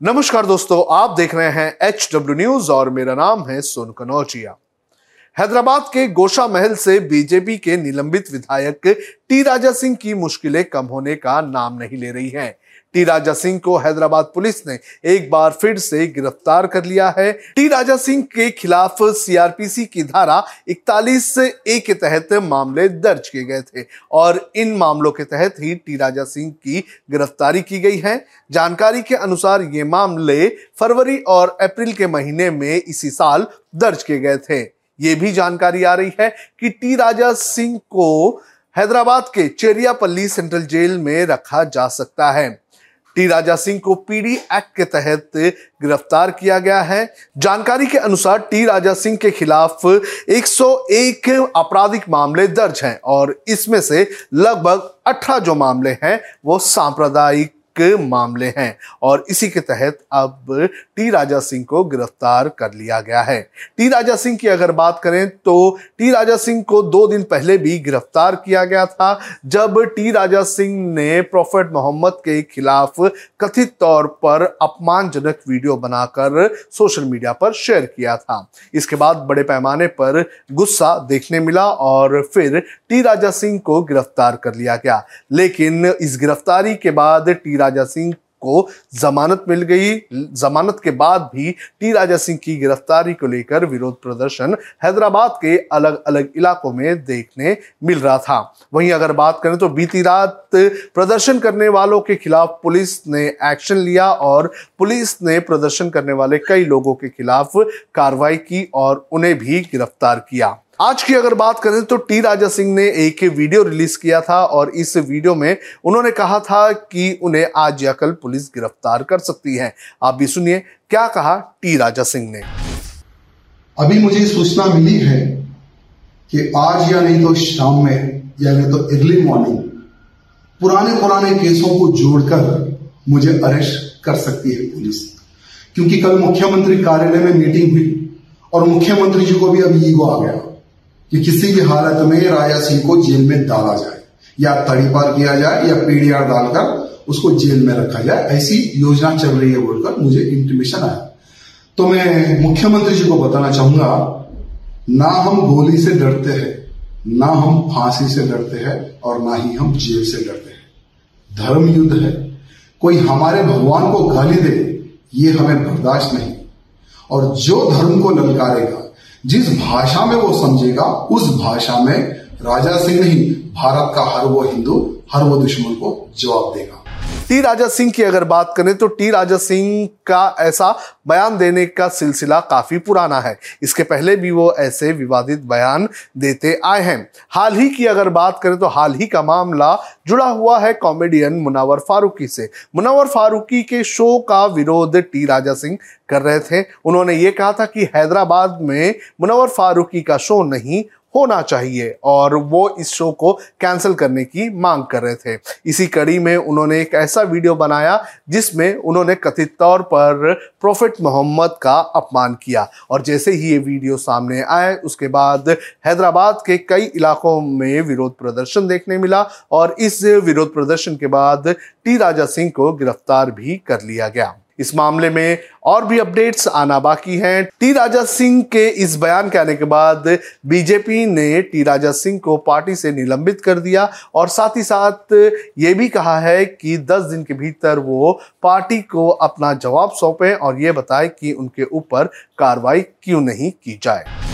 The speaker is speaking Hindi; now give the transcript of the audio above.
नमस्कार दोस्तों, आप देख रहे हैं एच डब्ल्यू न्यूज़ और मेरा नाम है सोन कनौजिया। हैदराबाद के गोशा महल से बीजेपी के निलंबित विधायक टी राजा सिंह की मुश्किलें कम होने का नाम नहीं ले रही हैं। टी राजा सिंह को हैदराबाद पुलिस ने एक बार फिर से गिरफ़्तार कर लिया है। टी राजा सिंह के खिलाफ सीआरपीसी की धारा 41 ए के तहत मामले दर्ज किए गए थे और इन मामलों के तहत ही टी राजा सिंह की गिरफ्तारी की गई है। जानकारी के अनुसार ये मामले फरवरी और अप्रैल के महीने में इसी साल दर्ज किए गए थे। ये भी जानकारी आ रही है कि टी राजा सिंह को हैदराबाद के चेरियापल्ली सेंट्रल जेल में रखा जा सकता है। टी राजा सिंह को पीडी एक्ट के तहत गिरफ़्तार किया गया है। जानकारी के अनुसार टी राजा सिंह के खिलाफ 101 आपराधिक मामले दर्ज हैं और इसमें से लगभग 18 जो मामले हैं, वो सांप्रदायिक मामले हैं और इसी के तहत अब टी राजा सिंह को गिरफ़्तार कर लिया गया है। टी राजा सिंह की अगर बात करें तो टी राजा सिंह को दो दिन पहले भी गिरफ़्तार किया गया था, जब टी राजा सिंह ने प्रोफेट मोहम्मद के खिलाफ कथित तौर पर अपमानजनक वीडियो बनाकर सोशल मीडिया पर शेयर किया था। इसके बाद बड़े पैमाने पर गुस्सा देखने मिला और फिर टी राजा सिंह को गिरफ़्तार कर लिया गया। लेकिन इस गिरफ्तारी के बाद टी राजा सिंह को जमानत मिल गई। जमानत के बाद भी टी राजा सिंह की गिरफ्तारी को लेकर विरोध प्रदर्शन हैदराबाद के अलग अलग इलाकों में देखने मिल रहा था। वहीं अगर बात करें तो बीती रात प्रदर्शन करने वालों के खिलाफ पुलिस ने एक्शन लिया और पुलिस ने प्रदर्शन करने वाले कई लोगों के खिलाफ कार्रवाई की और उन्हें भी गिरफ़्तार किया। आज की अगर बात करें तो टी राजा सिंह ने एक वीडियो रिलीज़ किया था और इस वीडियो में उन्होंने कहा था कि उन्हें आज या कल पुलिस गिरफ़्तार कर सकती है। आप भी सुनिए, क्या कहा टी राजा सिंह ने। अभी मुझे सूचना मिली है कि आज या नहीं तो शाम में या नहीं तो अर्ली मॉर्निंग पुराने पुराने केसों को जोड़कर मुझे अरेस्ट कर सकती है पुलिस। क्योंकि कल मुख्यमंत्री कार्यालय में मीटिंग हुई और मुख्यमंत्री जी को भी अभी ईगो आ गया। कि किसी भी हालत में राजा सिंह को जेल में डाला जाए, या तड़ी पार किया जाए, या पीडीआर डालकर उसको जेल में रखा जाए, ऐसी योजना चल रही है बोलकर मुझे इंटीमेशन आया। तो मैं मुख्यमंत्री जी को बताना चाहूँगा, ना हम गोली से डरते हैं, ना हम फांसी से डरते हैं, और ना ही हम जेल से डरते हैं। धर्म युद्ध है। कोई हमारे भगवान को गाली दे, ये हमें बर्दाश्त नहीं। और जो धर्म को ललकारेगा जिस भाषा में वो समझेगा, उस भाषा में राजा सिंह नहीं, भारत का हर वो हिंदू, हर वो दुश्मन को जवाब देगा। टी राजा सिंह की अगर बात करें तो टी राजा सिंह का ऐसा बयान देने का सिलसिला काफ़ी पुराना है। इसके पहले भी वो ऐसे विवादित बयान देते आए हैं। हाल ही की अगर बात करें तो हाल ही का मामला जुड़ा हुआ है कॉमेडियन मुनावर फारूकी से। मुनावर फारूकी के शो का विरोध टी राजा सिंह कर रहे थे। उन्होंने ये कहा था कि हैदराबाद में मुनावर फारूकी का शो नहीं होना चाहिए और वो इस शो को कैंसिल करने की मांग कर रहे थे। इसी कड़ी में उन्होंने एक ऐसा वीडियो बनाया जिसमें उन्होंने कथित तौर पर प्रोफेट मोहम्मद का अपमान किया और जैसे ही ये वीडियो सामने आए, उसके बाद हैदराबाद के कई इलाकों में विरोध प्रदर्शन देखने मिला और इस विरोध प्रदर्शन के बाद टी राजा सिंह को गिरफ़्तार भी कर लिया गया। इस मामले में और भी अपडेट्स आना बाकी हैं। टी राजा सिंह के इस बयान के आने के बाद बीजेपी ने टी राजा सिंह को पार्टी से निलंबित कर दिया और साथ ही साथ ये भी कहा है कि 10 दिन के भीतर वो पार्टी को अपना जवाब सौंपें और ये बताएँ कि उनके ऊपर कार्रवाई क्यों नहीं की जाए।